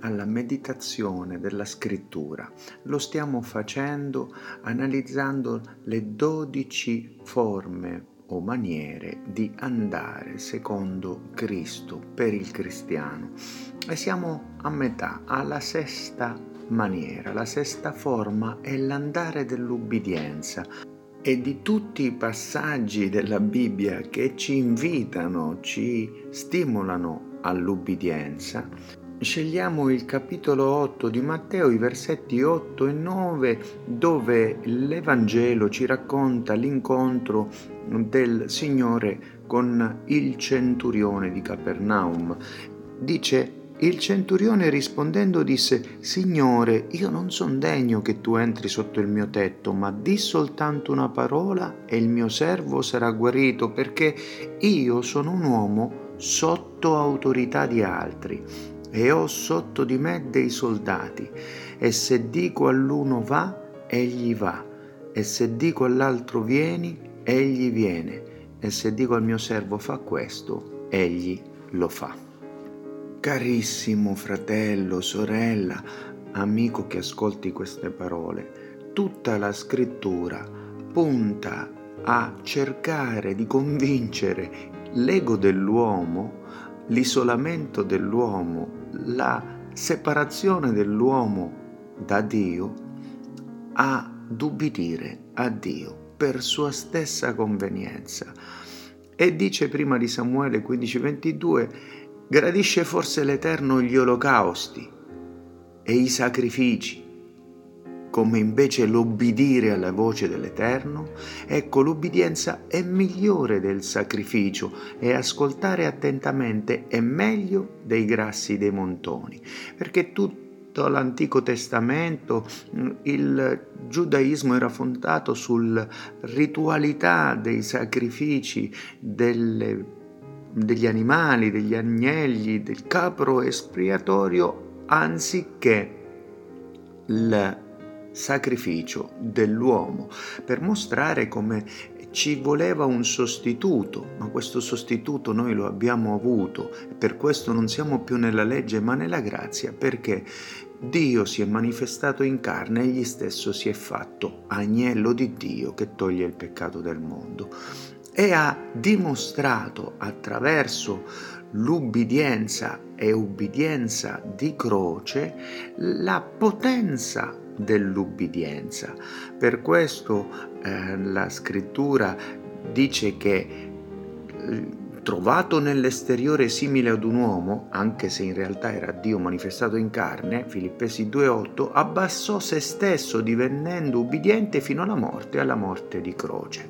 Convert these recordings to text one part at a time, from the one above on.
alla meditazione della scrittura. Lo stiamo facendo analizzando le dodici forme o maniere di andare secondo Cristo per il cristiano. E siamo a metà, alla sesta maniera. La sesta forma è l'andare dell'ubbidienza e di tutti i passaggi della Bibbia che ci invitano, ci stimolano all'ubbidienza, scegliamo il capitolo 8 di Matteo, i versetti 8 e 9, dove l'Evangelo ci racconta l'incontro del Signore con il centurione di Capernaum. Dice il centurione rispondendo disse, Signore, io non son degno che tu entri sotto il mio tetto, ma di soltanto una parola e il mio servo sarà guarito, perché io sono un uomo sotto autorità di altri e ho sotto di me dei soldati, e se dico all'uno va, egli va, e se dico all'altro vieni, egli viene, e se dico al mio servo fa questo, egli lo fa. Carissimo fratello, sorella, amico che ascolti queste parole, tutta la scrittura punta a cercare di convincere l'ego dell'uomo, l'isolamento dell'uomo, la separazione dell'uomo da Dio a ubbidire a Dio per sua stessa convenienza. E dice prima di Samuele 15:22 Gradisce forse l'Eterno gli olocausti e i sacrifici, come invece l'obbedire alla voce dell'Eterno? Ecco, l'obbedienza è migliore del sacrificio e ascoltare attentamente è meglio dei grassi dei montoni, perché tutto l'Antico Testamento, il giudaismo era fondato sulla ritualità dei sacrifici, delle degli animali, degli agnelli, del capro espiatorio anziché il sacrificio dell'uomo per mostrare come ci voleva un sostituto, ma questo sostituto noi lo abbiamo avuto per questo non siamo più nella legge ma nella grazia, perché Dio si è manifestato in carne, egli stesso si è fatto agnello di Dio che toglie il peccato del mondo. E ha dimostrato attraverso l'ubbidienza e ubbidienza di croce la potenza dell'ubbidienza. Per questo eh, la scrittura dice che trovato nell'esteriore simile ad un uomo, anche se in realtà era Dio manifestato in carne, Filippesi 2.8, abbassò se stesso divenendo ubbidiente fino alla morte, alla morte di croce.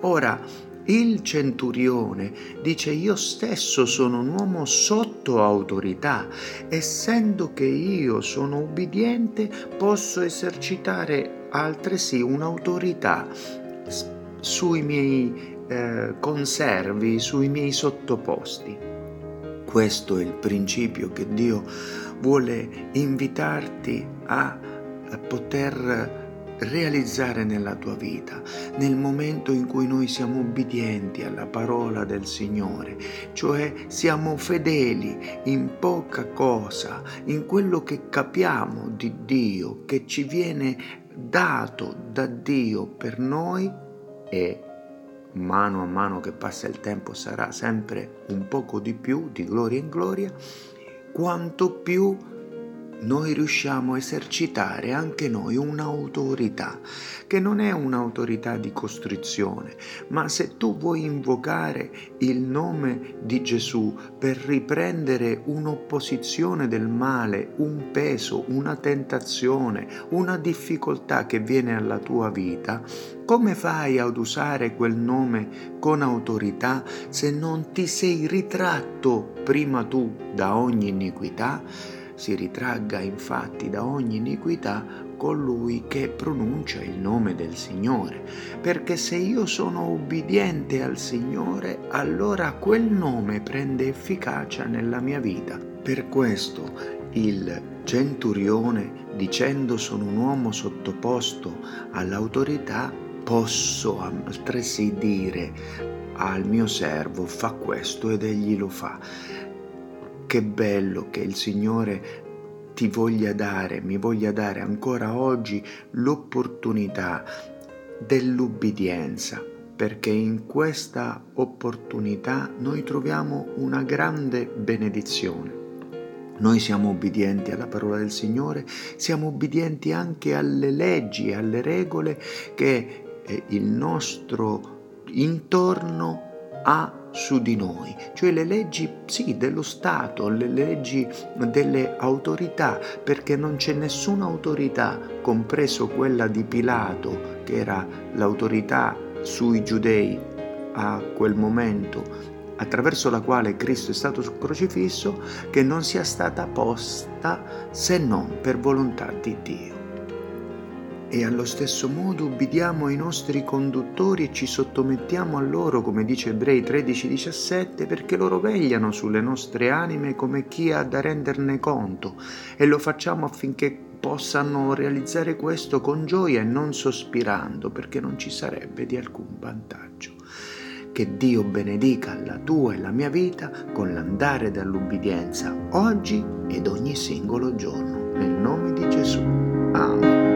Ora, il centurione dice io stesso sono un uomo sotto autorità, essendo che io sono ubbidiente posso esercitare altresì un'autorità sui miei eh, conservi, sui miei sottoposti. Questo è il principio che Dio vuole invitarti a, poter realizzare nella tua vita, nel momento in cui noi siamo ubbidienti alla parola del Signore, cioè siamo fedeli in poca cosa, in quello che capiamo di Dio, che ci viene dato da Dio per noi e mano a mano che passa il tempo sarà sempre un poco di più, di gloria in gloria, quanto più noi riusciamo a esercitare anche noi un'autorità, che non è un'autorità di costrizione, ma se tu vuoi invocare il nome di Gesù per riprendere un'opposizione del male, un peso, una tentazione, una difficoltà che viene alla tua vita, come fai ad usare quel nome con autorità se non ti sei ritratto prima tu da ogni iniquità? Si ritragga infatti da ogni iniquità colui che pronuncia il nome del Signore, perché se io sono ubbidiente al Signore, allora quel nome prende efficacia nella mia vita. Per questo il centurione, dicendo sono un uomo sottoposto all'autorità, posso altresì dire al mio servo fa questo ed egli lo fa. Che bello che il Signore ti voglia dare, mi voglia dare ancora oggi l'opportunità dell'ubbidienza, perché in questa opportunità noi troviamo una grande benedizione. Noi siamo obbedienti alla parola del Signore, siamo obbedienti anche alle leggi e alle regole che eh, il nostro intorno ha su di noi, cioè le leggi sì dello Stato, le leggi delle autorità, perché non c'è nessuna autorità, compreso quella di Pilato, che era l'autorità sui giudei a quel momento, attraverso la quale Cristo è stato crocifisso, che non sia stata posta se non per volontà di Dio e allo stesso modo ubbidiamo ai nostri conduttori e ci sottomettiamo a loro, come dice Ebrei 13:17, perché loro vegliano sulle nostre anime come chi ha da renderne conto e lo facciamo affinché possano realizzare questo con gioia e non sospirando, perché non ci sarebbe di alcun vantaggio. Che Dio benedica la tua e la mia vita con l'andare dall'ubbidienza oggi ed ogni singolo giorno. Nel nome di Gesù. Amen.